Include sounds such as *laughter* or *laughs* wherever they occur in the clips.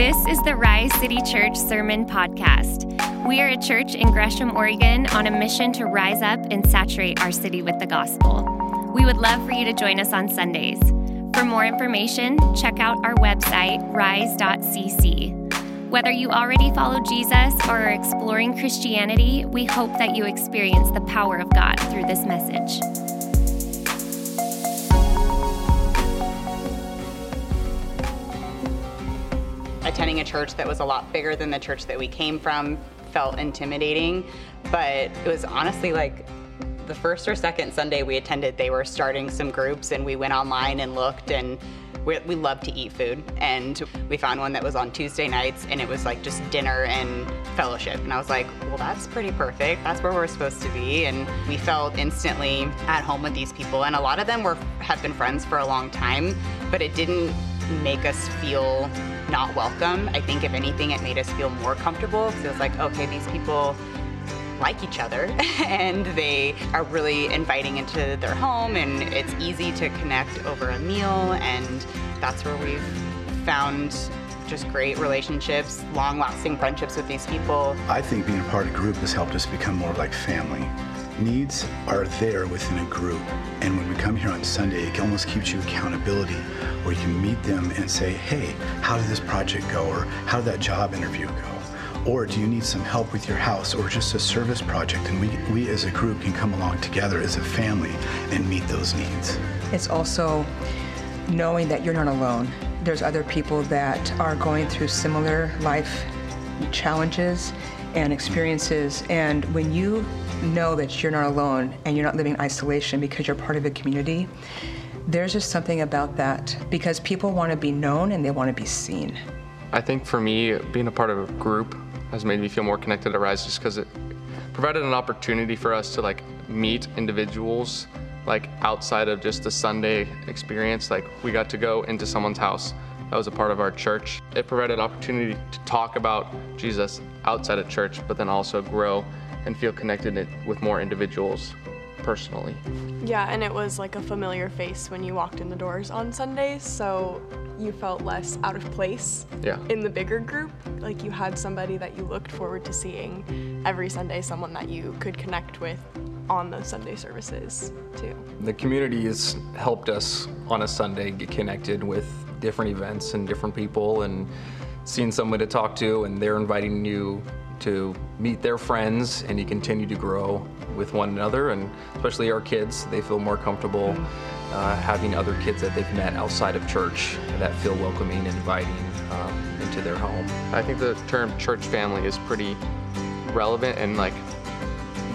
This is the Rise City Church Sermon Podcast. We are a church in Gresham, Oregon, on a mission to rise up and saturate our city with the gospel. We would love for you to join us on Sundays. For more information, check out our website, rise.cc. Whether you already follow Jesus or are exploring Christianity, we hope that you experience the power of God through this message. A church that was a lot bigger than the church that we came from felt intimidating. But it was honestly like the first or second Sunday we attended, they were starting some groups, and we went online and looked and we, we love to eat food. And we found one that was on tuesday nights and it was like just dinner and fellowship. And i was like well that's pretty perfect. That's where we're supposed to be. And we felt instantly at home with these people. And a lot of them were have been friends for a long time but it didn't make us feel not welcome. I think if anything, it made us feel more comfortable because it was like, okay, these people like each other *laughs* and they are really inviting into their home and it's easy to connect over a meal and that's where we've found just great relationships, long lasting friendships with these people. I think being a part of a group has helped us become more like family needs are there within a group. And when we come here on Sunday, it almost keeps you accountability where you can meet them and say, hey, how did this project go? Or how did that job interview go? Or do you need some help with your house or just a service project? And we, we as a group can come along together as a family and meet those needs. It's also knowing that you're not alone. There's other people that are going through similar life challenges and experiences. And when you know that you're not alone and you're not living in isolation because you're part of a community, there's just something about that because people want to be known and they want to be seen. I think for me, being a part of a group has made me feel more connected to Rise just because it provided an opportunity for us to like meet individuals like outside of just the Sunday experience. Like we got to go into someone's house that was a part of our church. It provided opportunity to talk about Jesus outside of church, but then also grow and feel connected with more individuals personally. Yeah, and it was like a familiar face when you walked in the doors on Sundays, so you felt less out of place yeah. in the bigger group. Like you had somebody that you looked forward to seeing every Sunday, someone that you could connect with on those Sunday services too. The community has helped us on a Sunday get connected with different events and different people and seeing someone to talk to and they're inviting you to meet their friends and you continue to grow with one another. And especially our kids they feel more comfortable uh, having other kids that they've met outside of church that feel welcoming and inviting um, into their home. I think the term church family is pretty relevant and like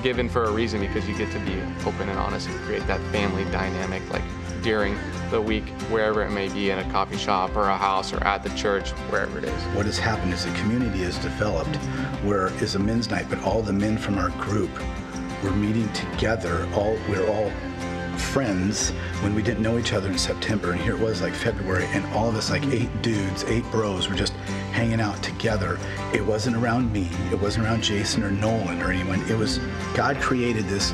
given for a reason because you get to be open and honest and create that family dynamic like during the week, wherever it may be in a coffee shop or a house or at the church, wherever it is. What has happened is a community has developed where is a men's night, but all the men from our group were meeting together. All we're all friends when we didn't know each other in September, and here it was like February, and all of us, like eight dudes, eight bros, were just hanging out together. It wasn't around me, it wasn't around Jason or Nolan or anyone. It was God created this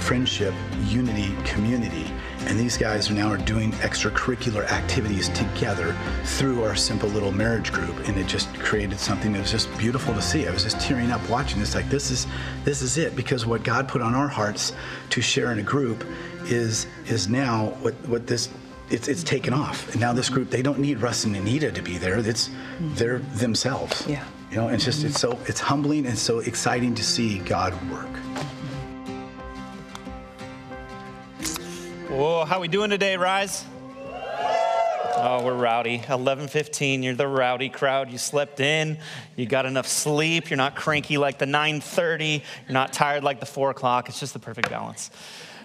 friendship, unity, community and these guys are now are doing extracurricular activities together through our simple little marriage group. And it just created something that was just beautiful to see. I was just tearing up watching this, like this is this is it, because what God put on our hearts to share in a group is is now what what this it's it's taken off. And now this group, they don't need Russ and Anita to be there. It's they're themselves. Yeah. You know, it's just it's so it's humbling and so exciting to see God work. Whoa, how we doing today, Rise? Oh, we're rowdy. 11:15. You're the rowdy crowd. You slept in. You got enough sleep. You're not cranky like the 9:30. You're not tired like the 4 o'clock. It's just the perfect balance.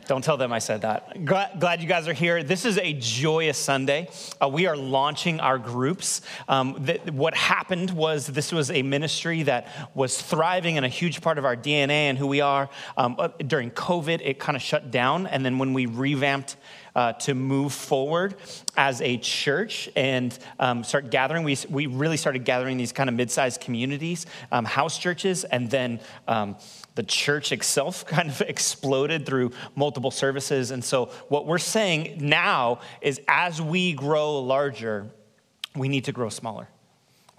Don't tell them I said that. Glad you guys are here. This is a joyous Sunday. Uh, we are launching our groups. Um, th- what happened was this was a ministry that was thriving and a huge part of our DNA and who we are. Um, uh, during COVID, it kind of shut down. And then when we revamped uh, to move forward as a church and um, start gathering. We, we really started gathering these kind of mid sized communities, um, house churches, and then um, the church itself *laughs* kind of exploded through multiple services. And so, what we're saying now is as we grow larger, we need to grow smaller.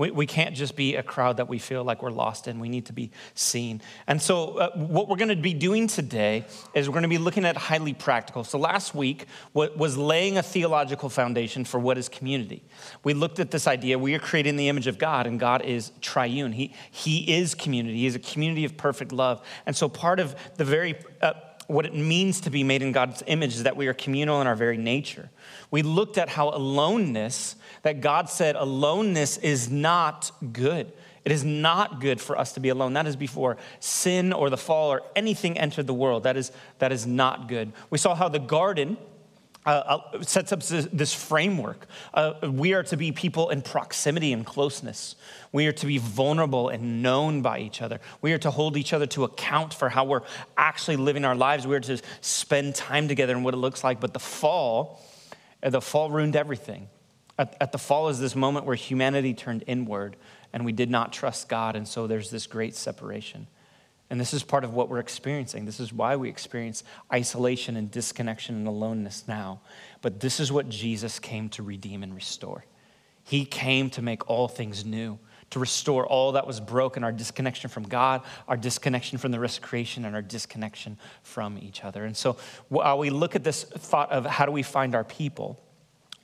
We, we can't just be a crowd that we feel like we're lost in. We need to be seen. And so, uh, what we're going to be doing today is we're going to be looking at highly practical. So, last week what was laying a theological foundation for what is community. We looked at this idea we are created in the image of God, and God is triune. He, he is community, He is a community of perfect love. And so, part of the very uh, what it means to be made in God's image is that we are communal in our very nature. We looked at how aloneness, that God said aloneness is not good. It is not good for us to be alone. That is before sin or the fall or anything entered the world. That is, that is not good. We saw how the garden uh, uh sets up this, framework. Uh, we are to be people in proximity and closeness. We are to be vulnerable and known by each other. We are to hold each other to account for how we're actually living our lives. We are to spend time together and what it looks like. But the fall, the fall ruined everything. At, at the fall is this moment where humanity turned inward and we did not trust God, and so there's this great separation. And this is part of what we're experiencing. This is why we experience isolation and disconnection and aloneness now. But this is what Jesus came to redeem and restore. He came to make all things new, to restore all that was broken our disconnection from God, our disconnection from the rest of creation, and our disconnection from each other. And so, while we look at this thought of how do we find our people,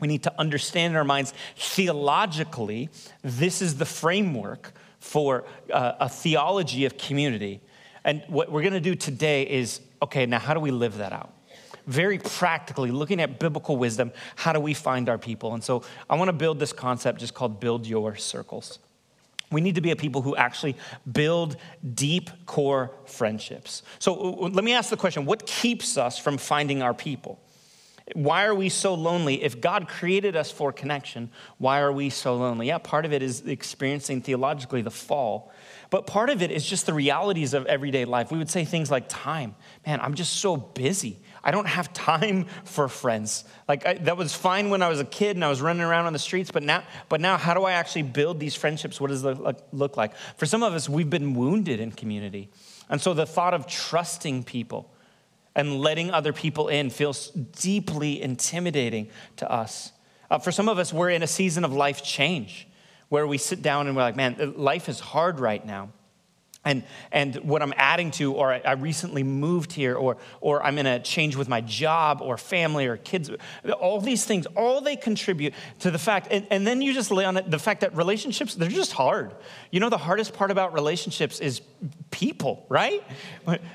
we need to understand in our minds theologically, this is the framework for uh, a theology of community. And what we're to do today is okay, now how do we live that out? Very practically, looking at biblical wisdom, how do we find our people? And so I want to build this concept just called build your circles. We need to be a people who actually build deep core friendships. So uh, uh, let me ask the question what keeps us from finding our people? Why are we so lonely? If God created us for connection, why are we so lonely? Yeah, part of it is experiencing theologically the fall. But part of it is just the realities of everyday life. We would say things like time. Man, I'm just so busy. I don't have time for friends. Like I, that was fine when I was a kid and I was running around on the streets, but now, but now, how do I actually build these friendships? What does it look like? For some of us, we've been wounded in community, and so the thought of trusting people, and letting other people in feels deeply intimidating to us. Uh, for some of us, we're in a season of life change where we sit down and we're like, man, life is hard right now and, and what I'm adding to, or I recently moved here, or, or I'm in a change with my job or family or kids, all these things, all they contribute to the fact, and, and then you just lay on it the fact that relationships, they're just hard. You know, the hardest part about relationships is people, right?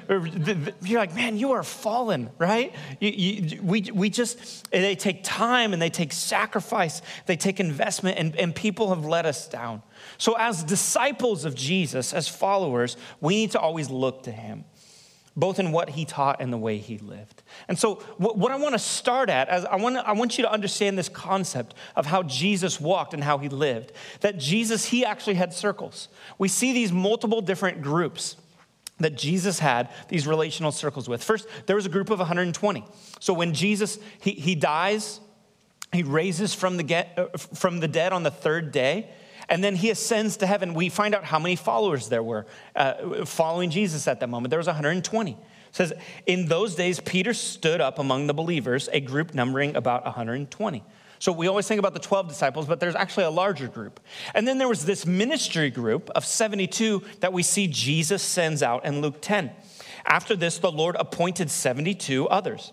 You're like, man, you are fallen, right? You, you, we, we just, they take time and they take sacrifice, they take investment, and, and people have let us down. So, as disciples of Jesus, as followers, we need to always look to him, both in what he taught and the way he lived. And so, what I want to start at, as I want, I want you to understand this concept of how Jesus walked and how he lived. That Jesus, he actually had circles. We see these multiple different groups that Jesus had these relational circles with. First, there was a group of 120. So, when Jesus, he, he dies, he raises from the, get, uh, from the dead on the third day. And then he ascends to heaven. We find out how many followers there were uh, following Jesus at that moment. There was 120. It says, in those days, Peter stood up among the believers, a group numbering about 120. So we always think about the 12 disciples, but there's actually a larger group. And then there was this ministry group of 72 that we see Jesus sends out in Luke 10. After this, the Lord appointed 72 others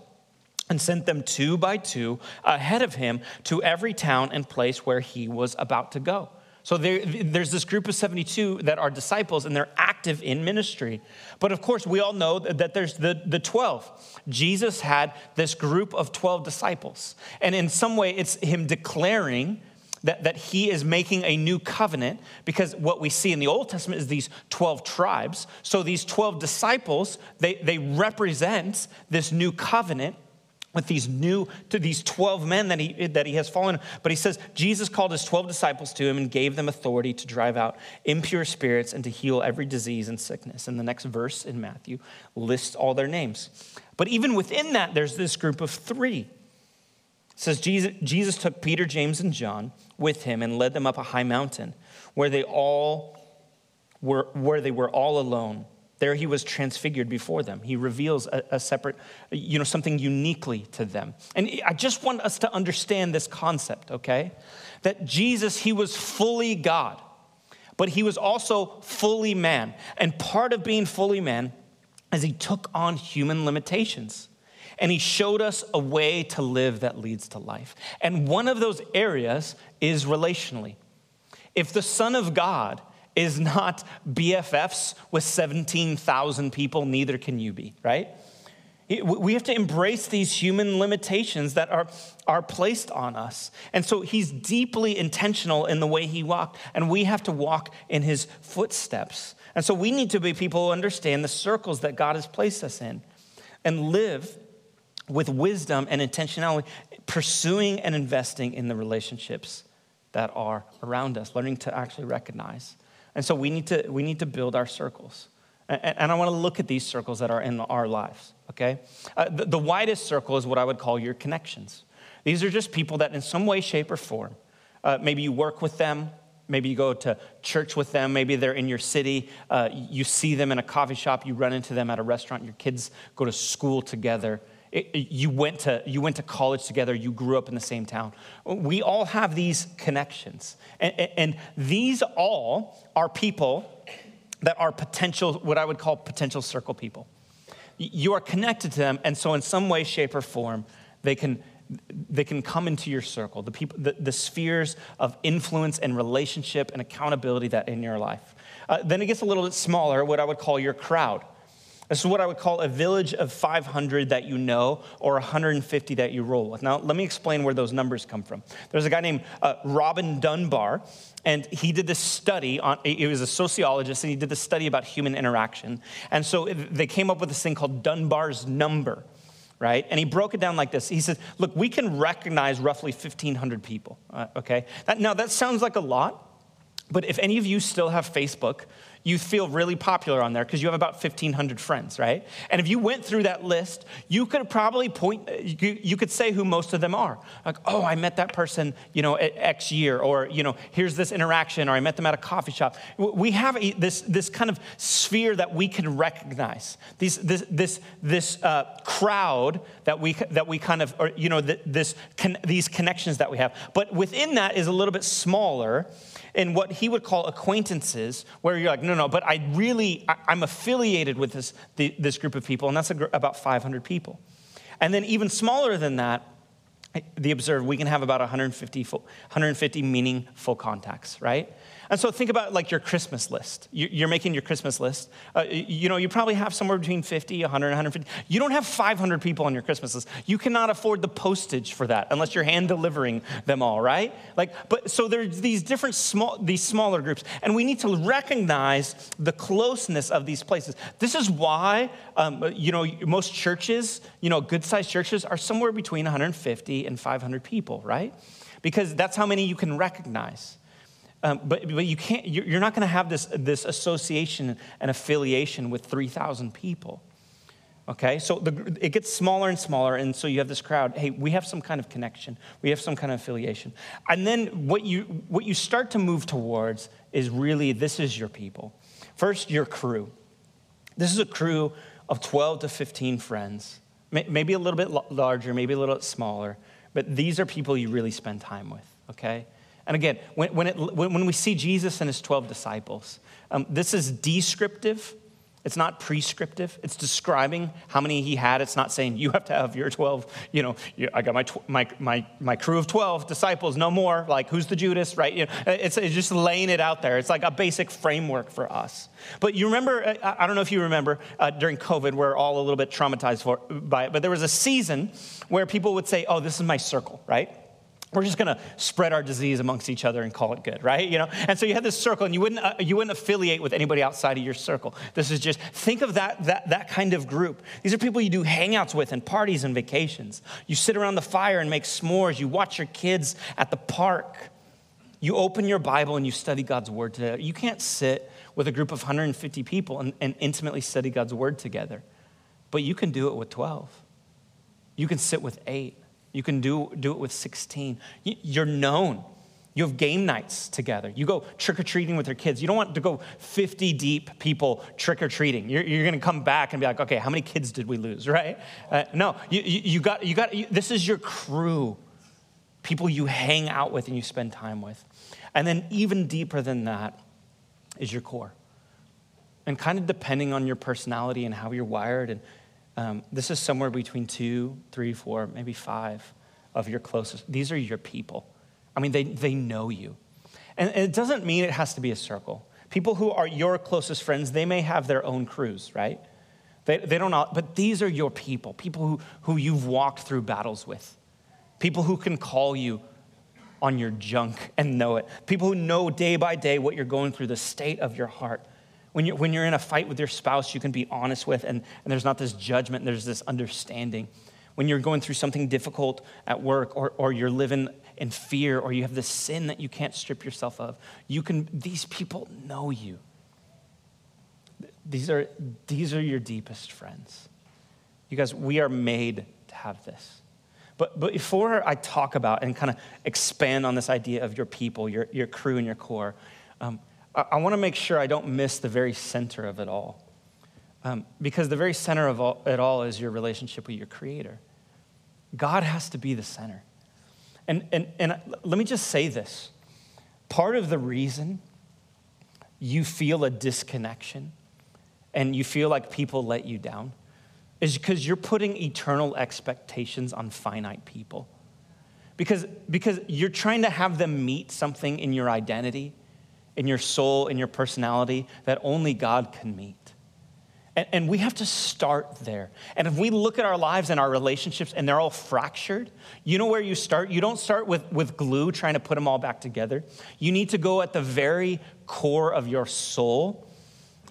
and sent them two by two ahead of him to every town and place where he was about to go. So there, there's this group of 72 that are disciples and they're active in ministry. But of course, we all know that there's the, the 12. Jesus had this group of 12 disciples. And in some way, it's him declaring that, that he is making a new covenant because what we see in the Old Testament is these 12 tribes. So these 12 disciples, they, they represent this new covenant with these new to these 12 men that he that he has fallen. But he says jesus called his 12 disciples to him and gave them authority to drive out impure spirits and to heal every disease and sickness. And the next verse in matthew lists all their names. But even within that there's this group of three. It says jesus, jesus took peter james and john with him and led them up a high mountain where they all were where they were all alone there he was transfigured before them. He reveals a, a, separate, you know, something uniquely to them. And I just want us to understand this concept, okay? That Jesus, he was fully God. but he was also fully man. And part of being fully man is he took on human limitations and he showed us a way to live that leads to life. And one of those areas is relationally. If the Son of God is not BFFs with 17,000 people, neither can you be, right? We have to embrace these human limitations that are, are placed on us. And so he's deeply intentional in the way he walked, and we have to walk in his footsteps. And so we need to be people who understand the circles that God has placed us in and live with wisdom and intentionality, pursuing and investing in the relationships that are around us, learning to actually recognize. And so we need to, we need to build our circles. And, I want to look at these circles that are in our lives, okay? Uh, the, the widest circle is what I would call your connections. These are just people that, in some way, shape, or form, uh, maybe you work with them, maybe you go to church with them, maybe they're in your city, uh, you see them in a coffee shop, you run into them at a restaurant, your kids go to school together. It, you, went to, you went to college together, you grew up in the same town. We all have these connections. And, and these all are people that are potential, what I would call potential circle people. You are connected to them, and so in some way, shape, or form, they can, they can come into your circle, the, people, the, the spheres of influence and relationship and accountability that in your life. Uh, then it gets a little bit smaller, what I would call your crowd. This is what I would call a village of 500 that you know or 150 that you roll with. Now, let me explain where those numbers come from. There's a guy named uh, Robin Dunbar, and he did this study on, he was a sociologist, and he did this study about human interaction. And so they came up with this thing called Dunbar's number, right? And he broke it down like this. He said, look, we can recognize roughly 1,500 people, uh, okay? That, now, that sounds like a lot, but if any of you still have Facebook, you feel really popular on there because you have about 1,500 friends, right? And if you went through that list, you could probably point, you, could say who most of them are. Like, oh, I met that person, you know, at X year, or, you know, here's this interaction, or I met them at a coffee shop. We have a, this, this kind of sphere that we can recognize, These, this, this, this uh, crowd that we, that we kind of, or, you know, this, these connections that we have. But within that is a little bit smaller in what he would call acquaintances, where you're like, no, no, but I really, I, am affiliated with this, the, this group of people, and that's a, about 500 people. And then even smaller than that, the observed, we can have about 150, 150 meaningful contacts, right? And so think about like your Christmas list. You're making your Christmas list. Uh, you know, you probably have somewhere between 50, 100, 150. You don't have 500 people on your Christmas list. You cannot afford the postage for that unless you're hand delivering them all, right? Like, but so there's these different small, these smaller groups, and we need to recognize the closeness of these places. This is why, um, you know, most churches, you know, good-sized churches are somewhere between 150 and 500 people, right? Because that's how many you can recognize. Um, but, but you can't, you're not going to have this, this association and affiliation with 3,000 people. Okay, so the, it gets smaller and smaller, and so you have this crowd. Hey, we have some kind of connection, we have some kind of affiliation. And then what you, what you start to move towards is really this is your people. First, your crew. This is a crew of 12 to 15 friends, maybe a little bit larger, maybe a little bit smaller, but these are people you really spend time with, okay? And again, when, when, it, when we see Jesus and his 12 disciples, um, this is descriptive. It's not prescriptive. It's describing how many he had. It's not saying you have to have your 12, you know, I got my, my, my, my crew of 12 disciples, no more. Like, who's the Judas, right? You know, it's, it's just laying it out there. It's like a basic framework for us. But you remember, uh, I don't know if you remember uh, during COVID, we're all a little bit traumatized for, by it, but there was a season where people would say, oh, this is my circle, right? We're just going to spread our disease amongst each other and call it good right? You know? And so you had this circle and you wouldn't uh, you wouldn't affiliate with anybody outside of your circle. This is just think of that that that kind of group. These are people you do hangouts with and parties and vacations. You sit around the fire and make s'mores. You watch your kids at the park. You open your bible and you study god's word together. You can't sit with a group of 150 people and, and intimately study god's word together but you can do it with 12 you can sit with eight you can do, do it with 16. You're known. You have game nights together. You go trick or treating with your kids. You don't want to go 50 deep people trick or treating. You're, you're going to come back and be like, okay, how many kids did we lose, *laughs* right? Uh, no, you, you, got, you got, you, this is your crew, people you hang out with and you spend time with. And then, even deeper than that, is your core. And kind of depending on your personality and how you're wired, and um, this is somewhere between two, three, four, maybe five of your closest. These are your people. I mean, they, they know you. And it doesn't mean it has to be a circle. People who are your closest friends, they may have their own crews, right? They, they don't know, but these are your people, people who, who you've walked through battles with, people who can call you on your junk and know it, people who know day by day what you're going through, the state of your heart. When you're, when you're in a fight with your spouse, you can be honest with, and, and there's not this judgment, there's this understanding. When you're going through something difficult at work, or, or you're living in fear, or you have this sin that you can't strip yourself of, you can, these people know you. These are, these are your deepest friends. You guys, we are made to have this. But, but before I talk about and kind of expand on this idea of your people, your, your crew, and your core, um, I, I want to make sure I don't miss the very center of it all. Um, because the very center of all, it all is your relationship with your Creator. God has to be the center. And, and, and let me just say this part of the reason you feel a disconnection and you feel like people let you down is because you're putting eternal expectations on finite people. Because, because you're trying to have them meet something in your identity, in your soul, in your personality that only God can meet. And, we have to start there. And if we look at our lives and our relationships and they're all fractured, you know where you start? You don't start with, with glue trying to put them all back together. You need to go at the very core of your soul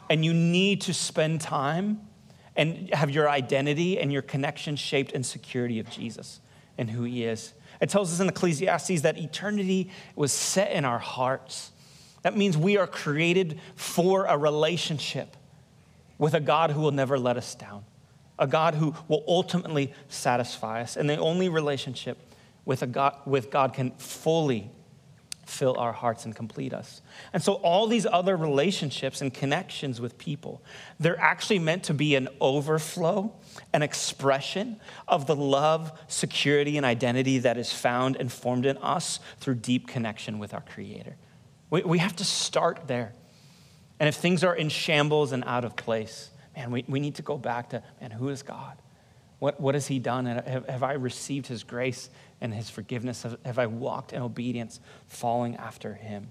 and you need to spend time and have your identity and your connection shaped in security of Jesus and who he is. It tells us in Ecclesiastes that eternity was set in our hearts. That means we are created for a relationship with a God who will never let us down, a God who will ultimately satisfy us. And the only relationship with, a God, with God can fully fill our hearts and complete us. And so, all these other relationships and connections with people, they're actually meant to be an overflow, an expression of the love, security, and identity that is found and formed in us through deep connection with our Creator. We, we have to start there. And if things are in shambles and out of place, man, we, we need to go back to, man, who is God? What, what has He done? Have, have I received His grace and his forgiveness? Have, have I walked in obedience, following after him?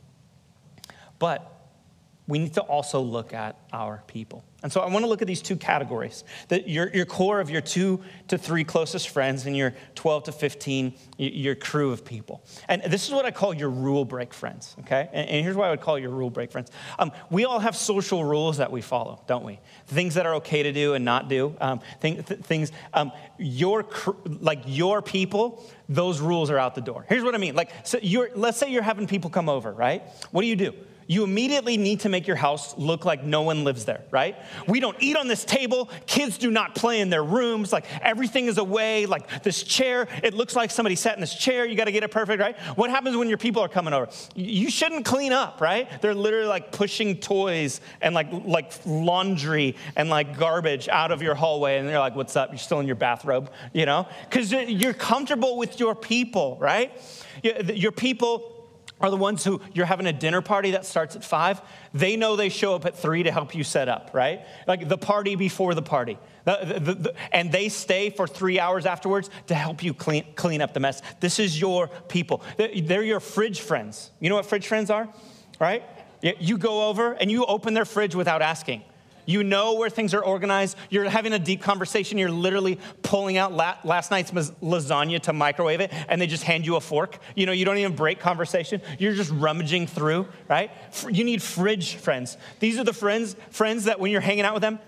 But we need to also look at our people. And so I want to look at these two categories that your, your core of your two to three closest friends and your 12 to 15, your crew of people. And this is what I call your rule break friends, okay? And, and here's why I would call your rule break friends. Um, we all have social rules that we follow, don't we? Things that are okay to do and not do. Um, th- th- things, um, your, like your people, those rules are out the door. Here's what I mean. Like, so you're, let's say you're having people come over, right? What do you do? You immediately need to make your house look like no one lives there, right? We don't eat on this table. Kids do not play in their rooms. Like everything is away. Like this chair, it looks like somebody sat in this chair. You got to get it perfect, right? What happens when your people are coming over? You shouldn't clean up, right? They're literally like pushing toys and like like laundry and like garbage out of your hallway, and they're like, "What's up? You're still in your bathrobe," you know? Because you're comfortable with your people, right? Your people are the ones who you're having a dinner party that starts at five. They know they show up at three to help you set up, right? Like the party before the party. The, the, the, and they stay for three hours afterwards to help you clean, clean up the mess. This is your people. They're your fridge friends. You know what fridge friends are, right? You go over and you open their fridge without asking. You know where things are organized. You're having a deep conversation. You're literally pulling out la- last night's lasagna to microwave it, and they just hand you a fork. You know, you don't even break conversation. You're just rummaging through, right? You need fridge friends. These are the friends, friends that when you're hanging out with them,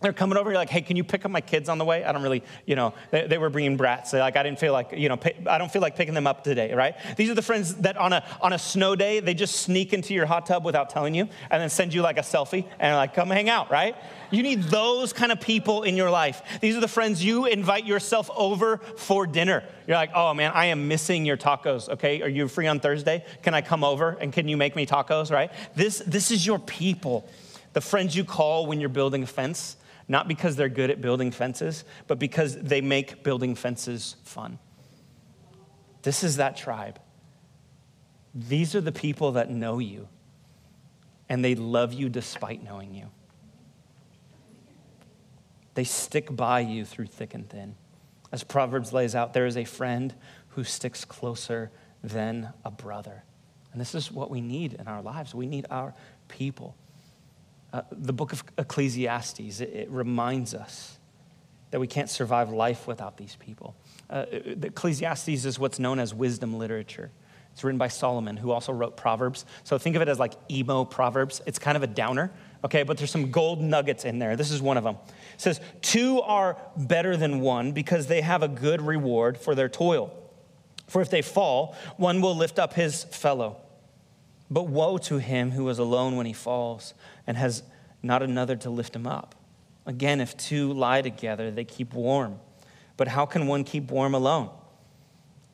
they're coming over. You're like, hey, can you pick up my kids on the way? I don't really, you know, they, they were bringing brats. They're like, I didn't feel like, you know, pay, I don't feel like picking them up today, right? These are the friends that on a on a snow day they just sneak into your hot tub without telling you, and then send you like a selfie and like, come hang out, right? You need those kind of people in your life. These are the friends you invite yourself over for dinner. You're like, oh man, I am missing your tacos. Okay, are you free on Thursday? Can I come over and can you make me tacos? Right? This this is your people, the friends you call when you're building a fence not because they're good at building fences, but because they make building fences fun. This is that tribe. These are the people that know you. and they love you despite knowing you. They stick by you through thick and thin. As Proverbs lays out, there is a friend who sticks closer than a brother. And this is what we need in our lives. We need our people. Uh, the book of Ecclesiastes, it, it, reminds us that we can't survive life without these people. Uh, Ecclesiastes is what's known as wisdom literature. It's written by Solomon, who also wrote Proverbs. So think of it as like emo Proverbs. It's kind of a downer, okay? But there's some gold nuggets in there. This is one of them. It says, Two are better than one because they have a good reward for their toil. For if they fall, one will lift up his fellow. But woe to him who is alone when he falls and has not another to lift him up. Again, if two lie together, they keep warm. But how can one keep warm alone?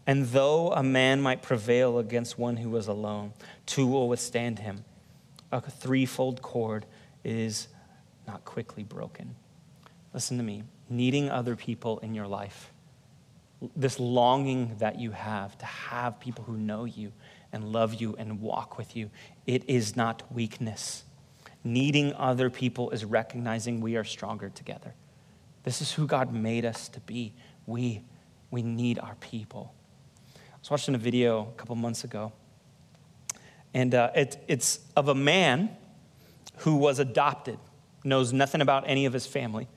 And though a man might prevail against one who is alone, two will withstand him. A threefold cord is not quickly broken. Listen to me needing other people in your life this longing that you have to have people who know you and love you and walk with you, it is not weakness. Needing other people is recognizing we are stronger together. This is who God made us to be. We, we need our people. I was watching a video a couple months ago, and uh, it, it's of a man who was adopted, knows nothing about any of his family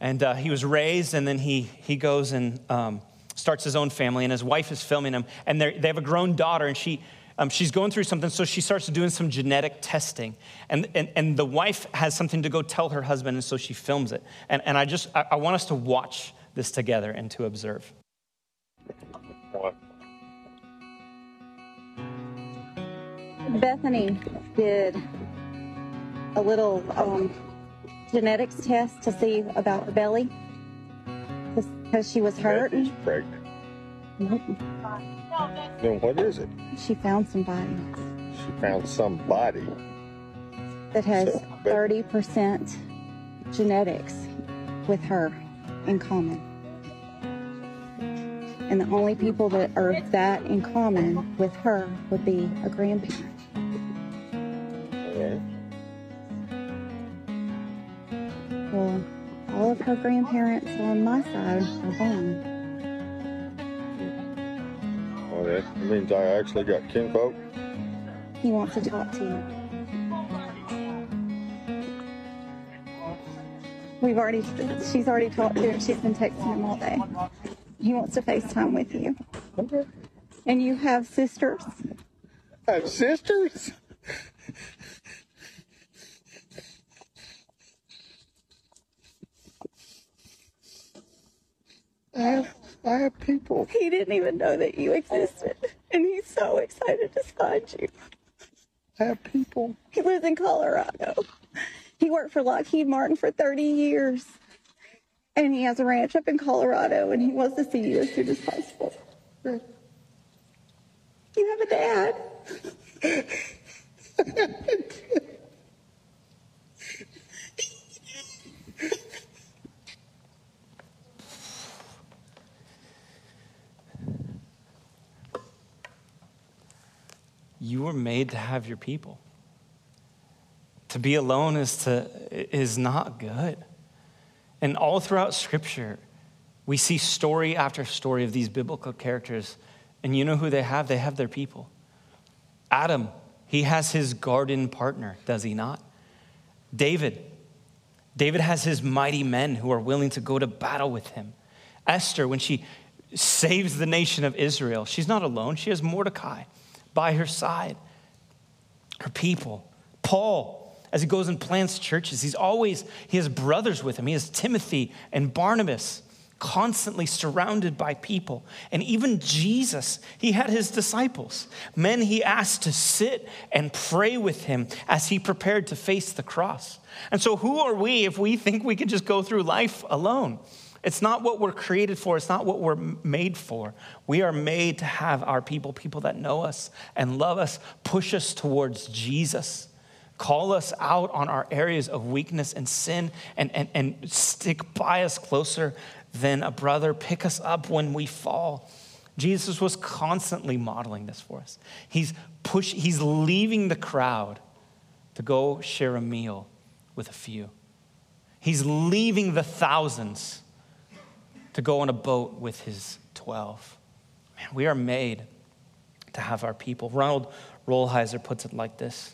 and uh, he was raised, and then he, he goes and um, starts his own family, and his wife is filming him. And they have a grown daughter, and she, um, she's going through something, so she starts doing some genetic testing. And, and, and the wife has something to go tell her husband, and so she films it. And, and I just, I, I want us to watch this together and to observe. Bethany did a little um, genetics test to see about the belly because she was hurt. She's pregnant. Nope. Then what is it? She found somebody. She found somebody that has 30% genetics with her in common. And the only people that are that in common with her would be a grandparent. Her grandparents on my side are gone. Oh, well, that means I actually got kinfolk. He wants to talk to you. We've already, she's already talked to him. She's been texting him all day. He wants to FaceTime with you. Okay. And you have sisters. I have sisters? I have, I have people. He didn't even know that you existed. And he's so excited to find you. I have people. He lives in Colorado. He worked for Lockheed Martin for 30 years. And he has a ranch up in Colorado, and he wants to see you as soon as possible. You have a dad. *laughs* you were made to have your people. To be alone is, to, is not good. And all throughout Scripture, we see story after story of these biblical characters. And you know who they have? They have their people. Adam, he has his garden partner, does he not? David, David has his mighty men who are willing to go to battle with him. Esther, when she saves the nation of Israel, she's not alone. She has Mordecai by her side, her people. Paul, as he goes and plants churches, he's always, he has brothers with him. He has Timothy and Barnabas, constantly surrounded by people. And even Jesus, he had his disciples, men he asked to sit and pray with him as he prepared to face the cross. And so, who are we if we think we can just go through life alone? It's not what we're created for, it's not what we're made for. We are made to have our people, people that know us and love us, push us towards Jesus, call us out on our areas of weakness and sin, and, and, and stick by us closer than a brother, pick us up when we fall. Jesus was constantly modeling this for us. He's push, he's leaving the crowd to go share a meal with a few. He's leaving the thousands to go on a boat with his 12. Man, we are made to have our people. Ronald Rolheiser puts it like this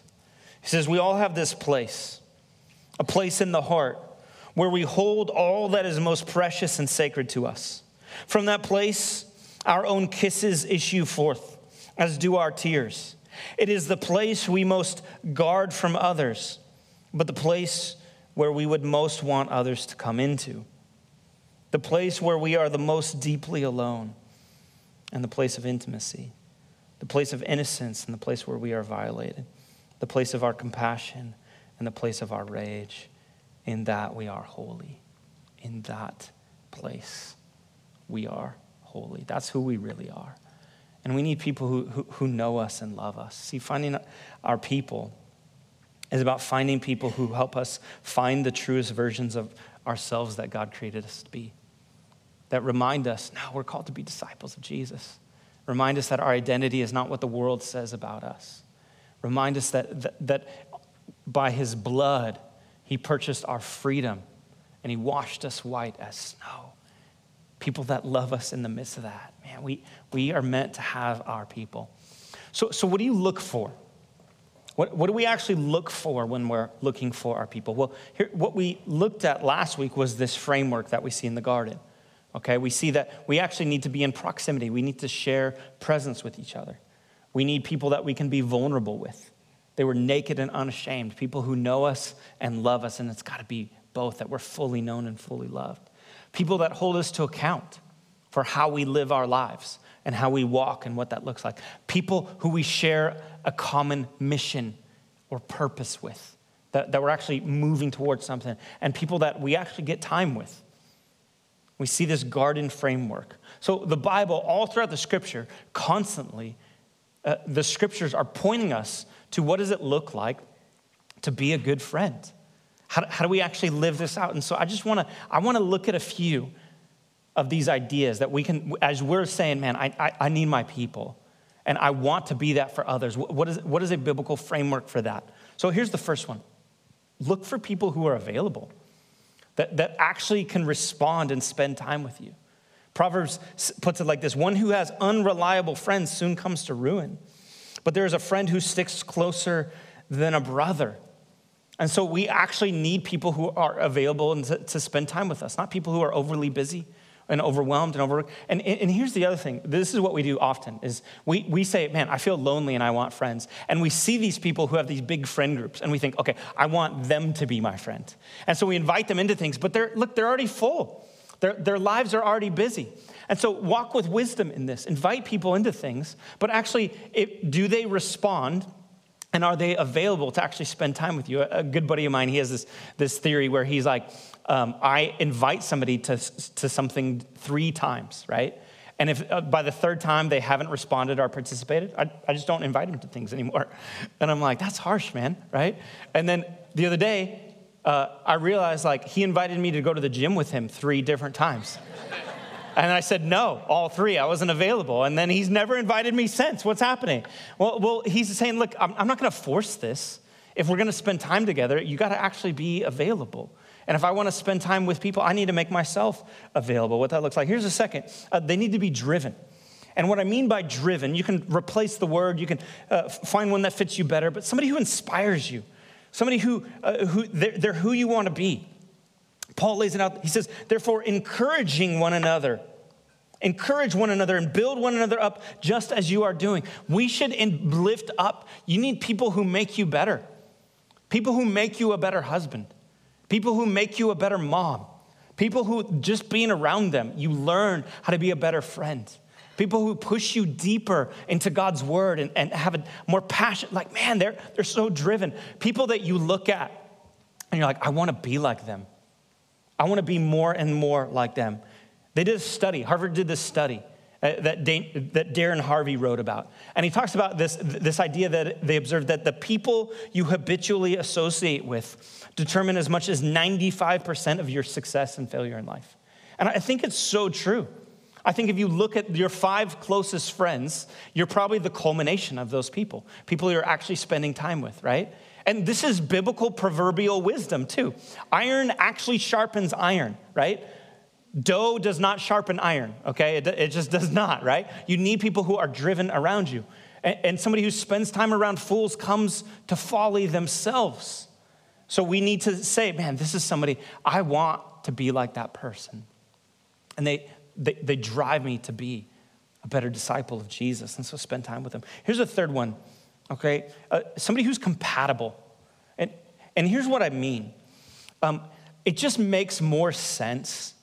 He says, We all have this place, a place in the heart where we hold all that is most precious and sacred to us. From that place, our own kisses issue forth, as do our tears. It is the place we most guard from others, but the place where we would most want others to come into. The place where we are the most deeply alone, and the place of intimacy. The place of innocence, and the place where we are violated. The place of our compassion, and the place of our rage. In that we are holy. In that place we are holy. That's who we really are. And we need people who, who, who, know us and love us. See, finding our people is about finding people who help us find the truest versions of ourselves that God created us to be. That remind us, now we're called to be disciples of Jesus. Remind us that our identity is not what the world says about us. Remind us that, that, that by his blood, he purchased our freedom and he washed us white as snow. People that love us in the midst of that. Man, we, we are meant to have our people. So, so what do you look for? What, what do we actually look for when we're looking for our people? Well, here, what we looked at last week was this framework that we see in the garden. Okay, we see that we actually need to be in proximity. We need to share presence with each other. We need people that we can be vulnerable with. They were naked and unashamed, people who know us and love us, and it's got to be both that we're fully known and fully loved. People that hold us to account for how we live our lives and how we walk and what that looks like. People who we share a common mission or purpose with, that, that we're actually moving towards something, and people that we actually get time with. We see this garden framework. So, the Bible, all throughout the scripture, constantly, uh, the scriptures are pointing us to what does it look like to be a good friend? How, how do we actually live this out? And so, I just wanna, I wanna look at a few of these ideas that we can, as we're saying, man, I, I, I need my people and I want to be that for others. What is, what is a biblical framework for that? So here's the first one look for people who are available, that, that actually can respond and spend time with you. Proverbs puts it like this one who has unreliable friends soon comes to ruin, but there is a friend who sticks closer than a brother. And so we actually need people who are available and to, to spend time with us, not people who are overly busy and overwhelmed and overworked. And, and here's the other thing. This is what we do often is we, we say, man, I feel lonely and I want friends. And we see these people who have these big friend groups and we think, okay, I want them to be my friend. And so we invite them into things, but they're, look, they're already full. Their, their lives are already busy. And so walk with wisdom in this. Invite people into things, but actually, it, do they respond and are they available to actually spend time with you? A, a good buddy of mine, he has this, this theory where he's like, um, I invite somebody to, to something three times, right? And if uh, by the third time they haven't responded or participated, I, I just don't invite them to things anymore. *laughs* And I'm like, that's harsh, man, right? And then the other day, uh, I realized like he invited me to go to the gym with him three different times. *laughs* And I said, no, all three. I wasn't available. And then he's never invited me since. What's happening? Well, well he's saying, look, I'm, I'm not going to force this. If we're going to spend time together, you got to actually be available. And if I want to spend time with people, I need to make myself available. What that looks like. Here's a second uh, they need to be driven. And what I mean by driven, you can replace the word, you can uh, find one that fits you better, but somebody who inspires you, somebody who, uh, who they're, they're who you want to be. Paul lays it out. He says, therefore, encouraging one another. Encourage one another and build one another up just as you are doing. We should lift up. You need people who make you better, people who make you a better husband, people who make you a better mom, people who just being around them, you learn how to be a better friend. People who push you deeper into God's word and, and have a more passion, like, man, they're, they're so driven. People that you look at and you're like, I want to be like them. I want to be more and more like them. They did a study, Harvard did this study uh, that, that Darren Hardy wrote about. And he talks about this, this idea that they observed that the people you habitually associate with determine as much as 95% of your success and failure in life. And I think it's so true. I think if you look at your five closest friends, you're probably the culmination of those people, people you're actually spending time with, right? And this is biblical proverbial wisdom too. Iron actually sharpens iron, right? Dough does not sharpen iron, okay? It, it just does not, right? You need people who are driven around you. And, and somebody who spends time around fools comes to folly themselves. So we need to say, man, this is somebody, I want to be like that person. And they, they, they drive me to be a better disciple of Jesus. And so spend time with them. Here's a third one, okay? Uh, somebody who's compatible. And, and here's what I mean um, it just makes more sense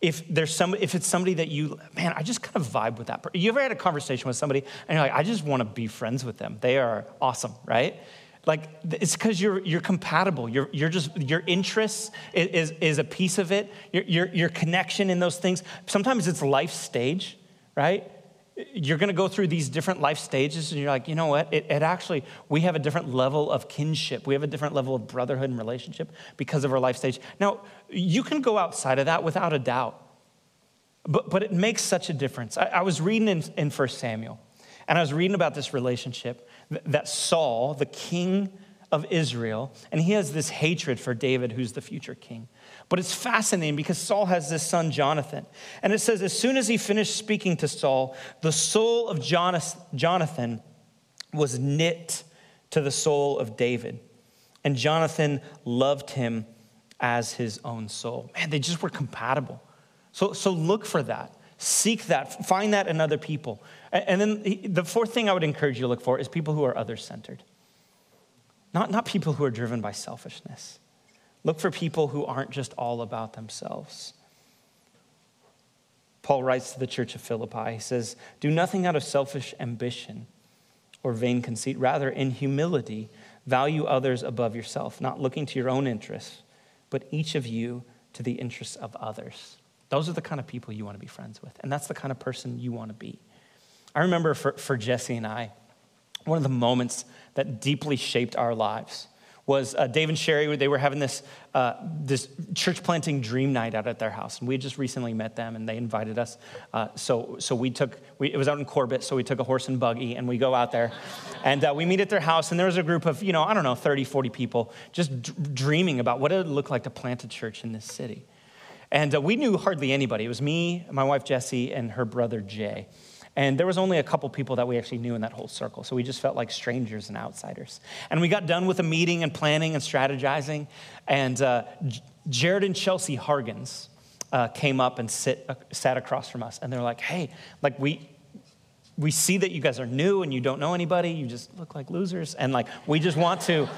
if there's some if it's somebody that you man i just kind of vibe with that person you ever had a conversation with somebody and you're like i just want to be friends with them they are awesome right like it's because you're you're compatible. You're you're just your interests is is a piece of it. Your, your your connection in those things. Sometimes it's life stage, right? You're going to go through these different life stages, and you're like, you know what? It, it actually we have a different level of kinship. We have a different level of brotherhood and relationship because of our life stage. Now you can go outside of that without a doubt, but but it makes such a difference. I, I was reading in in First Samuel, and I was reading about this relationship that Saul, the king of Israel, and he has this hatred for David, who's the future king. But it's fascinating because Saul has this son, Jonathan. And it says, as soon as he finished speaking to Saul, the soul of Jonathan was knit to the soul of David. And Jonathan loved him as his own soul. Man, they just were compatible. So, so look for that. Seek that. Find that in other people. And then the fourth thing I would encourage you to look for is people who are other centered, not, not people who are driven by selfishness. Look for people who aren't just all about themselves. Paul writes to the church of Philippi, he says, Do nothing out of selfish ambition or vain conceit. Rather, in humility, value others above yourself, not looking to your own interests, but each of you to the interests of others. Those are the kind of people you want to be friends with, and that's the kind of person you want to be. I remember for, for Jesse and I, one of the moments that deeply shaped our lives was uh, Dave and Sherry, they were having this, uh, this church planting dream night out at their house. And we had just recently met them and they invited us. Uh, so, so we took, we, it was out in Corbett, so we took a horse and buggy and we go out there. *laughs* And uh, we meet at their house and there was a group of, you know, I don't know, 30, 40 people just d- dreaming about what it would look like to plant a church in this city. And uh, we knew hardly anybody. It was me, my wife Jessie, and her brother Jay. And there was only a couple people that we actually knew in that whole circle. So we just felt like strangers and outsiders. And we got done with a meeting and planning and strategizing. And uh, Jared and Chelsea Hargens uh, came up and sit, uh, sat across from us. And they're like, hey, like we, we see that you guys are new and you don't know anybody. You just look like losers. And like, we just want to.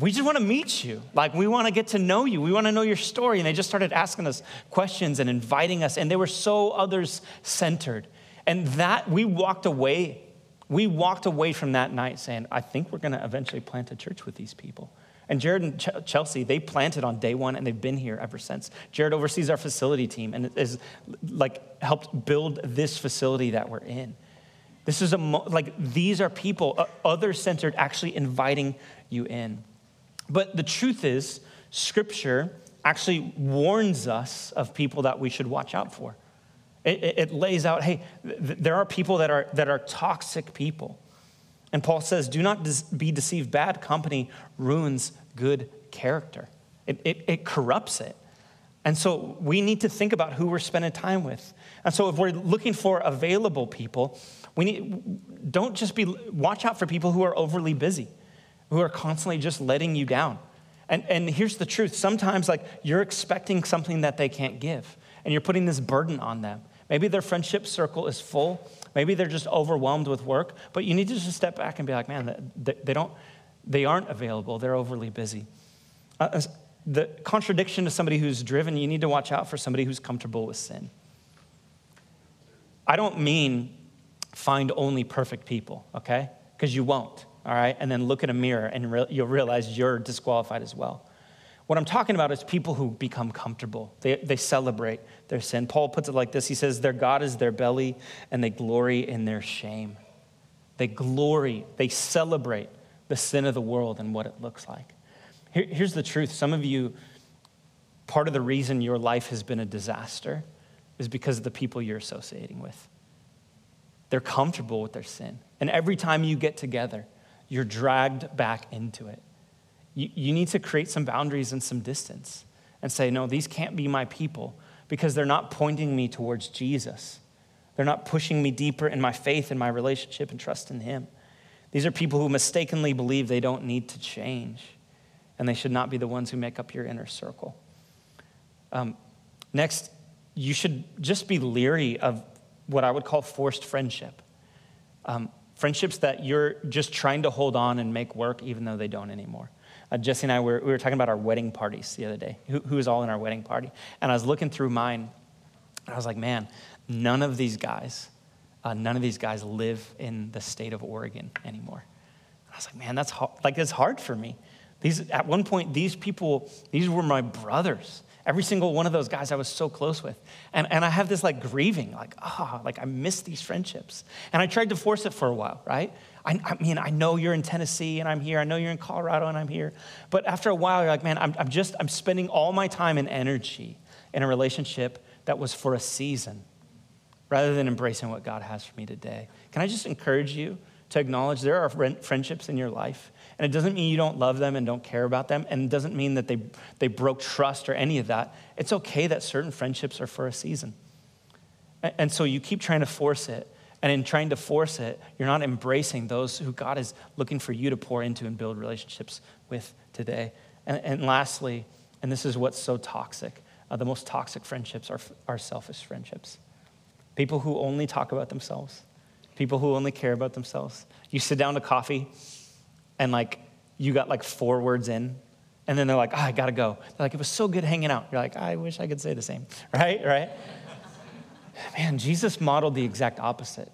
We just want to meet you. Like, we want to get to know you. We want to know your story. And they just started asking us questions and inviting us. And they were so others centered. And that, we walked away. We walked away from that night saying, I think we're going to eventually plant a church with these people. And Jared and Ch- Chelsea, they planted on day one and they've been here ever since. Jared oversees our facility team and has like helped build this facility that we're in. This is a, mo- like, these are people, uh, other centered, actually inviting you in. But the truth is, Scripture actually warns us of people that we should watch out for. It, it lays out, hey, th- there are people that are, that are toxic people. And Paul says, do not dis- be deceived. Bad company ruins good character, it, it, it corrupts it. And so we need to think about who we're spending time with. And so if we're looking for available people, we need, don't just be, watch out for people who are overly busy, who are constantly just letting you down. And, and here's the truth sometimes, like, you're expecting something that they can't give, and you're putting this burden on them. Maybe their friendship circle is full. Maybe they're just overwhelmed with work. But you need to just step back and be like, man, they, don't, they aren't available. They're overly busy. Uh, the contradiction to somebody who's driven, you need to watch out for somebody who's comfortable with sin. I don't mean find only perfect people, okay? Because you won't, all right? And then look in a mirror and re- you'll realize you're disqualified as well. What I'm talking about is people who become comfortable. They, they celebrate their sin. Paul puts it like this He says, Their God is their belly, and they glory in their shame. They glory, they celebrate the sin of the world and what it looks like. Here, here's the truth some of you, part of the reason your life has been a disaster is because of the people you're associating with. They're comfortable with their sin. And every time you get together, you're dragged back into it. You, you need to create some boundaries and some distance and say, no, these can't be my people because they're not pointing me towards Jesus. They're not pushing me deeper in my faith and my relationship and trust in Him. These are people who mistakenly believe they don't need to change, and they should not be the ones who make up your inner circle. Um, next, you should just be leery of what I would call forced friendship. Um, friendships that you're just trying to hold on and make work even though they don't anymore. Uh, Jesse and I were, we were talking about our wedding parties the other day. Who, was all in our wedding party? And I was looking through mine, and I was like, man, none of these guys, uh, none of these guys live in the state of Oregon anymore. And I was like, man, that's hard. like it's hard for me. These at one point, these people, these were my brothers. Every single one of those guys I was so close with. And, and I have this like grieving, like, ah, oh, like I miss these friendships. And I tried to force it for a while, right? I, I, mean, I know you're in Tennessee and I'm here. I know you're in Colorado and I'm here. But after a while, you're like, man, I'm, I'm just, I'm spending all my time and energy in a relationship that was for a season rather than embracing what God has for me today. Can I just encourage you to acknowledge there are friendships in your life? And it doesn't mean you don't love them and don't care about them, and it doesn't mean that they, they broke trust or any of that. It's okay that certain friendships are for a season. And, and so you keep trying to force it. And in trying to force it, you're not embracing those who God is looking for you to pour into and build relationships with today. And, and lastly, and this is what's so toxic uh, the most toxic friendships are, are selfish friendships. People who only talk about themselves, people who only care about themselves. You sit down to coffee and like you got like four words in, and then they're like, oh, I gotta go. They're like, it was so good hanging out. You're like, I wish I could say the same, *laughs* right? Right? *sighs* Man, Jesus modeled the exact opposite.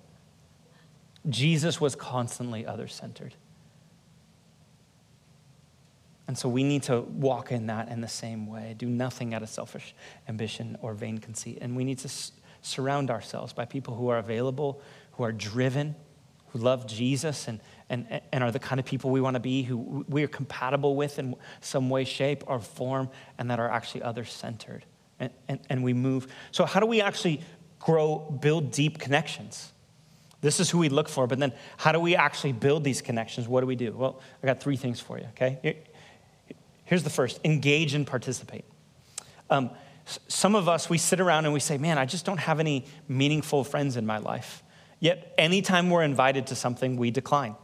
Jesus was constantly other centered. And so we need to walk in that in the same way, do nothing out of selfish ambition or vain conceit. And we need to s- surround ourselves by people who are available, who are driven, who love Jesus and, and, and are the kind of people we want to be, who we are compatible with in some way, shape, or form, and that are actually other centered. And, and, and we move. So, how do we actually grow, build deep connections? This is who we look for, but then how do we actually build these connections? What do we do? Well, I got three things for you, okay? Here's the first engage and participate. Um, some of us, we sit around and we say, man, I just don't have any meaningful friends in my life. Yet, anytime we're invited to something, we decline.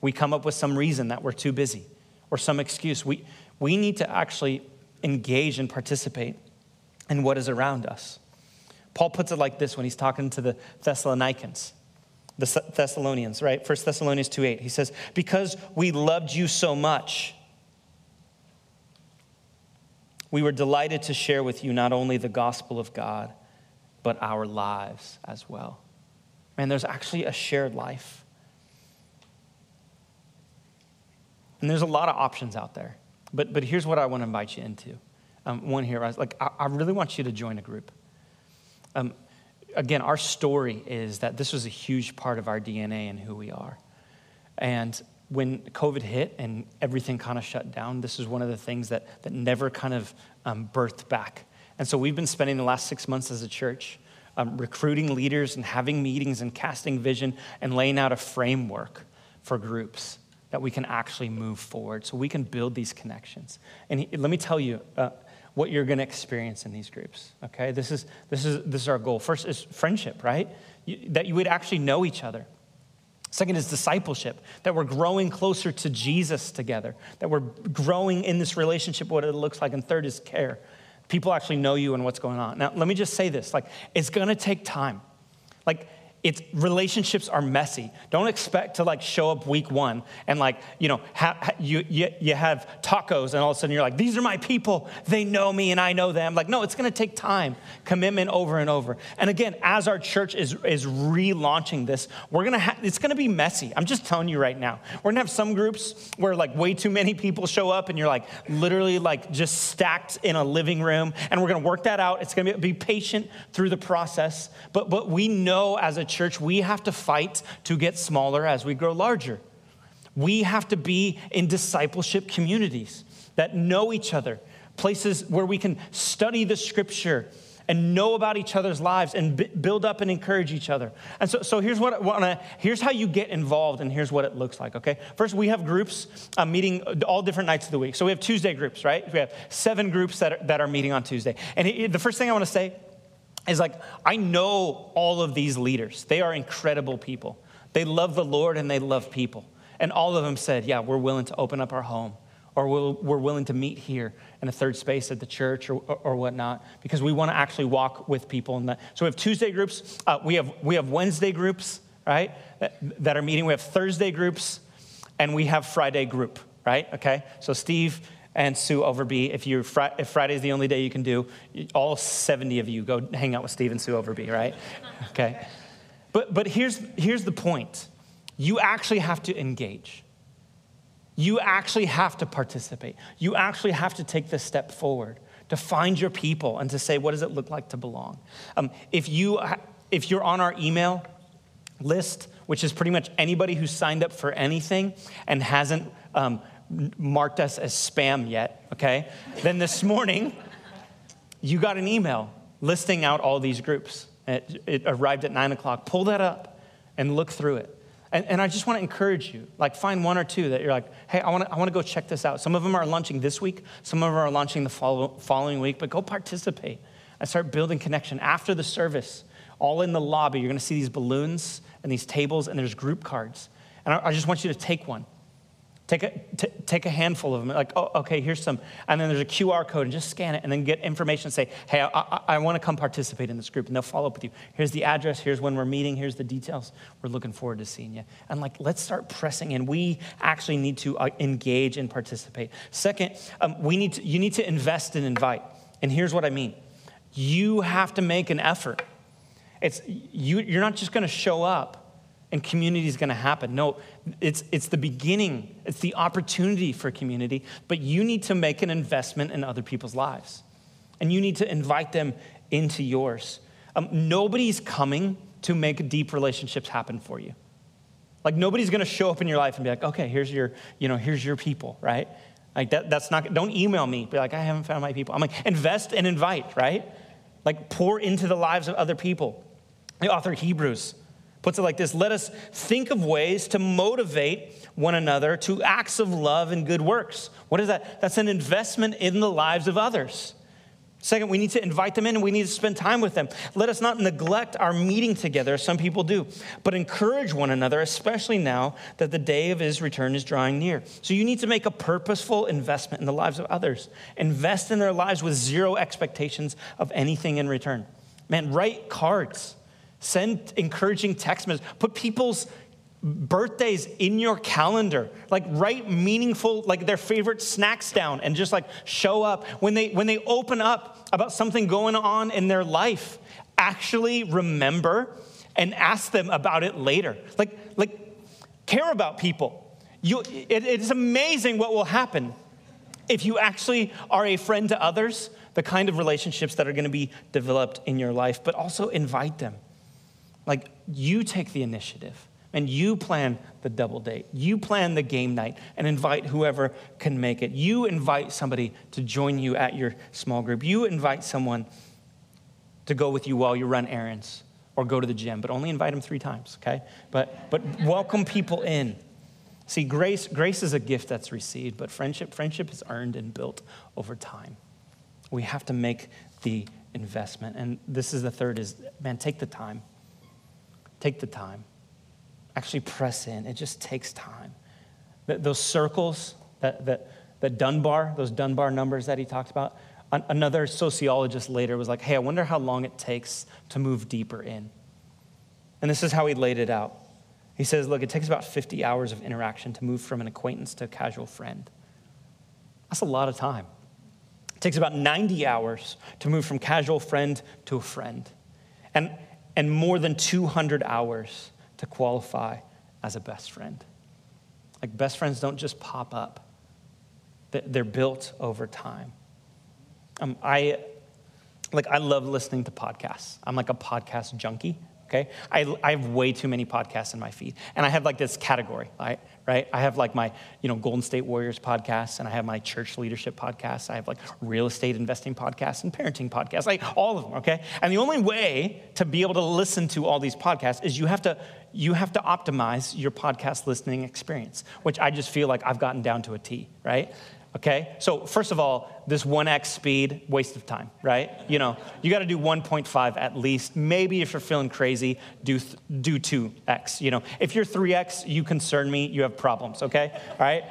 We come up with some reason that we're too busy or some excuse. We, we need to actually engage and participate in what is around us. Paul puts it like this when he's talking to the Thessalonians, the Thessalonians, right? 1 Thessalonians 2 8. He says, Because we loved you so much, we were delighted to share with you not only the gospel of God, but our lives as well. Man, there's actually a shared life. And there's a lot of options out there. But, but here's what I want to invite you into. Um, one here, I like, I, I, really want you to join a group. Um, again, our story is that this was a huge part of our DNA and who we are. And when COVID hit and everything kind of shut down, this is one of the things that, that never kind of um, birthed back. And so we've been spending the last six months as a church um, recruiting leaders and having meetings and casting vision and laying out a framework for groups that we can actually move forward so we can build these connections. And he, let me tell you uh, what you're going to experience in these groups, okay? This is, this, is, this is our goal. First is friendship, right? You, that you would actually know each other. Second is discipleship, that we're growing closer to Jesus together, that we're growing in this relationship, what it looks like. And third is care, people actually know you and what's going on. Now, let me just say this like, it's gonna take time. Like, it's relationships are messy. Don't expect to like show up week one and like you know ha, you, you, you have tacos and all of a sudden you're like these are my people. They know me and i know them. Like no it's going to take time. Commitment over and over. And again as our church is is relaunching this we're going to have it's going to be messy. I'm just telling you right now. We're going to have some groups where like way too many people show up and you're like literally like just stacked in a living room and we're going to work that out. It's going to be, be patient through the process. But but we know as a church, we have to fight to get smaller as we grow larger. We have to be in discipleship communities that know each other, places where we can study the scripture and know about each other's lives and b- build up and encourage each other. And so, so here's what wanna, here's how you get involved and here's what it looks like, okay? First, we have groups uh, meeting all different nights of the week. So we have Tuesday groups, right? We have seven groups that are, that are meeting on Tuesday. And it, the first thing I wanna say is like, I know all of these leaders. They are incredible people. They love the Lord and they love people. And all of them said, yeah, we're willing to open up our home or we're willing to meet here in a third space at the church or, or whatnot because we want to actually walk with people that. So we have Tuesday groups, uh, we, have, we have Wednesday groups, right, that are meeting. We have Thursday groups, and we have Friday group, right? Okay, so Steve and Sue Overby, if, you if Friday is the only day you can do, all 70 of you go hang out with Steve and Sue Overby, right? *laughs* Okay. But, but here's, here's the point you actually have to engage. You actually have to participate. You actually have to take this step forward to find your people and to say, what does it look like to belong? Um, if, you, if you're on our email list, which is pretty much anybody who signed up for anything and hasn't um, marked us as spam yet, okay? then this morning, you got an email listing out all these groups. It, it arrived at nine o'clock. Pull that up and look through it. And, and I just want to encourage you, like find one or two that you're like, hey, I want to I want to go check this out. Some of them are launching this week, some of them are launching the follow, following week, but go participate and start building connection. After the service, all in the lobby, you're going to see these balloons and these tables, and there's group cards. And I, I just want you to take one Take a, t- take a handful of them, like, oh, okay, here's some. And then there's a QR code, and just scan it, and then get information and say, hey, I, I, I want to come participate in this group. And they'll follow up with you. Here's the address, here's when we're meeting, here's the details. We're looking forward to seeing you. And like, let's start pressing in. We actually need to uh, engage and participate. Second, um, we need to, you need to invest and invite. And here's what I mean you have to make an effort. It's, you, you're not just going to show up and community is going to happen. No, it's, it's the beginning, it's the opportunity for community, but you need to make an investment in other people's lives. And you need to invite them into yours. Um, nobody's coming to make deep relationships happen for you. Like nobody's going to show up in your life and be like, okay, here's your, you know, here's your people, right? Like that, that's not, don't email me, be like, I haven't found my people. I'm like, invest and invite, right? Like pour into the lives of other people. The author Hebrews puts it like this Let us think of ways to motivate one another to acts of love and good works. What is that? That's an investment in the lives of others. Second, we need to invite them in and we need to spend time with them. Let us not neglect our meeting together, as some people do, but encourage one another, especially now that the day of his return is drawing near. So you need to make a purposeful investment in the lives of others. Invest in their lives with zero expectations of anything in return. Man, write cards Send encouraging text messages. Put people's birthdays in your calendar. Like write meaningful, like their favorite snacks down and just like show up. When they when they open up about something going on in their life, actually remember and ask them about it later. Like, like care about people. You, it, it's amazing what will happen if you actually are a friend to others, the kind of relationships that are going to be developed in your life, but also invite them. Like, you take the initiative and you plan the double date. You plan the game night and invite whoever can make it. You invite somebody to join you at your small group. You invite someone to go with you while you run errands or go to the gym, but only invite them three times, okay? But, but welcome people in. See, grace, grace is a gift that's received, but friendship, friendship is earned and built over time. We have to make the investment. And this is the third is, man, take the time. Take the time. Actually, press in. It just takes time. Those circles, that, that, that Dunbar, those Dunbar numbers that he talked about, another sociologist later was like, hey, I wonder how long it takes to move deeper in. And this is how he laid it out. He says, look, it takes about 50 hours of interaction to move from an acquaintance to a casual friend. That's a lot of time. It takes about 90 hours to move from casual friend to a friend. And, and more than 200 hours to qualify as a best friend. Like, best friends don't just pop up, they're built over time. Um, I, like, I love listening to podcasts. I'm like a podcast junkie, okay? I, I have way too many podcasts in my feed. And I have like this category, right? Right? I have like my, you know, Golden State Warriors podcast, and I have my church leadership podcast. I have like real estate investing podcasts and parenting podcasts, like all of them, okay? And the only way to be able to listen to all these podcasts is you have to you have to optimize your podcast listening experience, which I just feel like I've gotten down to a T, right? Okay, so first of all, this 1x speed, waste of time, right? You know, you got to do 1.5 at least. Maybe if you're feeling crazy, do do 2x. You know, if you're 3x, you concern me. You have problems. Okay, all right.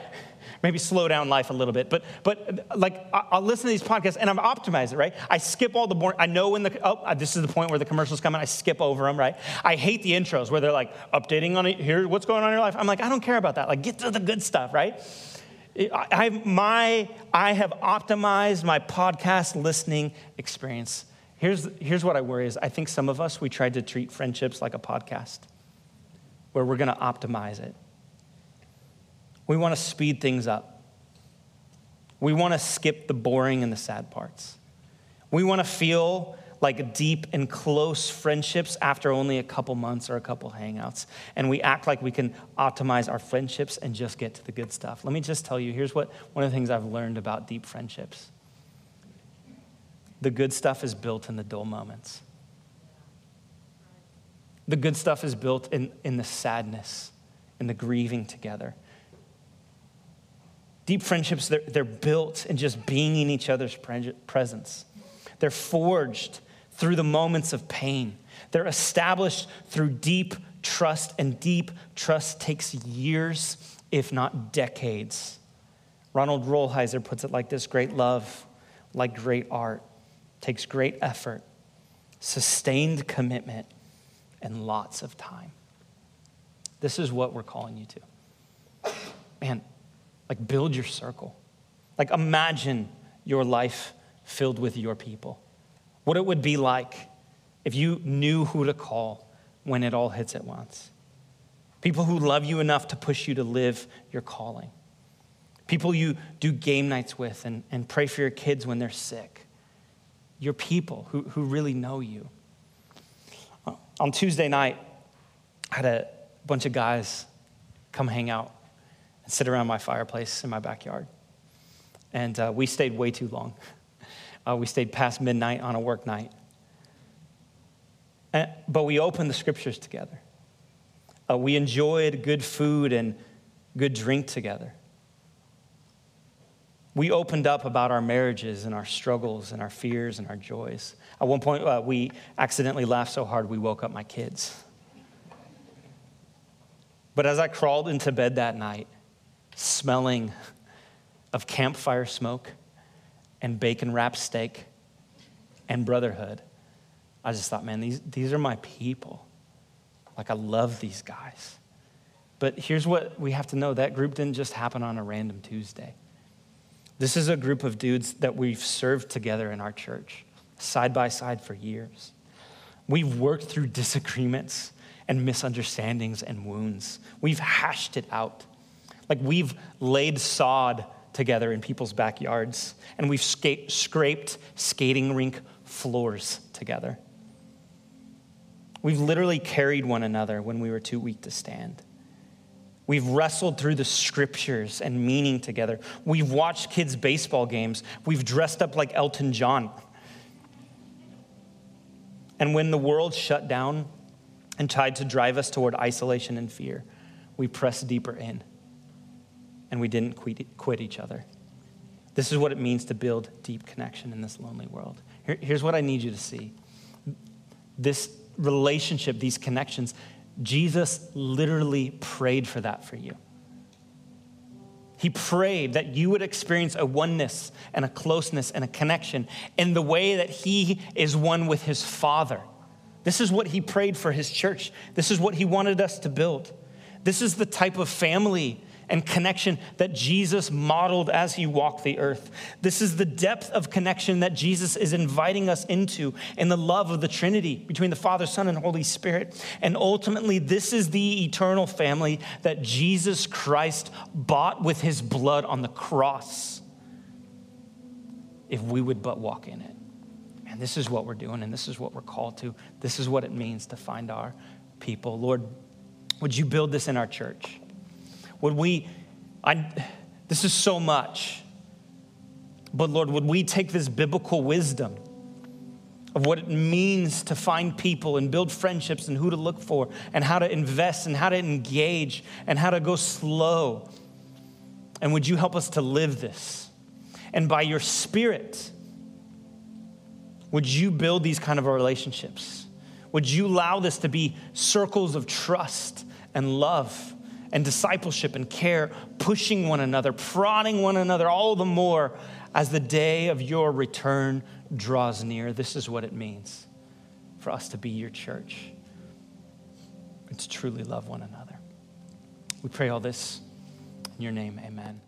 Maybe slow down life a little bit, but but like I'll listen to these podcasts and I'm optimizing, right? I skip all the boring. I know when the oh uh, this is the point where the commercials come in. I skip over them, right? I hate the intros where they're like updating on it. Here, what's going on in your life? I'm like I don't care about that. Like get to the good stuff, right? I, my, I have optimized my podcast listening experience. Here's, here's what I worry is I think some of us, we tried to treat friendships like a podcast where we're going to optimize it. We want to speed things up. We want to skip the boring and the sad parts. We want to feel like deep and close friendships after only a couple months or a couple hangouts. And we act like we can optimize our friendships and just get to the good stuff. Let me just tell you here's what one of the things I've learned about deep friendships the good stuff is built in the dull moments. The good stuff is built in, in the sadness, in the grieving together. Deep friendships, they're, they're built in just being in each other's presence. They're forged through the moments of pain. They're established through deep trust, and deep trust takes years, if not decades. Ronald Rolheiser puts it like this great love, like great art, takes great effort, sustained commitment, and lots of time. This is what we're calling you to. Man, like build your circle. Like imagine your life filled with your people what it would be like if you knew who to call when it all hits at once. People who love you enough to push you to live your calling. People you do game nights with and, and pray for your kids when they're sick. Your people who, who really know you. On Tuesday night, I had a bunch of guys come hang out and sit around my fireplace in my backyard. And uh, we stayed way too long. Uh, we stayed past midnight on a work night. And, but we opened the scriptures together. Uh, we enjoyed good food and good drink together. We opened up about our marriages and our struggles and our fears and our joys. At one point, uh, we accidentally laughed so hard we woke up my kids. But as I crawled into bed that night, smelling of campfire smoke, and bacon wrapped steak and brotherhood. I just thought, man, these, these are my people. Like, I love these guys. But here's what we have to know that group didn't just happen on a random Tuesday. This is a group of dudes that we've served together in our church, side by side for years. We've worked through disagreements and misunderstandings and wounds. We've hashed it out. Like we've laid sod together in people's backyards, and we've scraped skating rink floors together. We've literally carried one another when we were too weak to stand. We've wrestled through the scriptures and meaning together. We've watched kids' baseball games. We've dressed up like Elton John. And when the world shut down and tried to drive us toward isolation and fear, we pressed deeper in and we didn't quit each other. This is what it means to build deep connection in this lonely world. Here, here's what I need you to see this relationship, these connections, Jesus literally prayed for that for you. He prayed that you would experience a oneness and a closeness and a connection in the way that He is one with His Father. This is what He prayed for His church. This is what He wanted us to build. This is the type of family and connection that Jesus modeled as he walked the earth. This is the depth of connection that Jesus is inviting us into in the love of the Trinity between the Father, Son, and Holy Spirit. And ultimately, this is the eternal family that Jesus Christ bought with his blood on the cross if we would but walk in it. And this is what we're doing, and this is what we're called to. This is what it means to find our people. Lord, would you build this in our church? Would we, I, this is so much, but Lord, would we take this biblical wisdom of what it means to find people and build friendships and who to look for and how to invest and how to engage and how to go slow? And would you help us to live this? And by your Spirit, would you build these kind of relationships? Would you allow this to be circles of trust and love and discipleship and care, pushing one another, prodding one another all the more as the day of your return draws near? This is what it means for us to be your church and to truly love one another. We pray all this in your name, amen.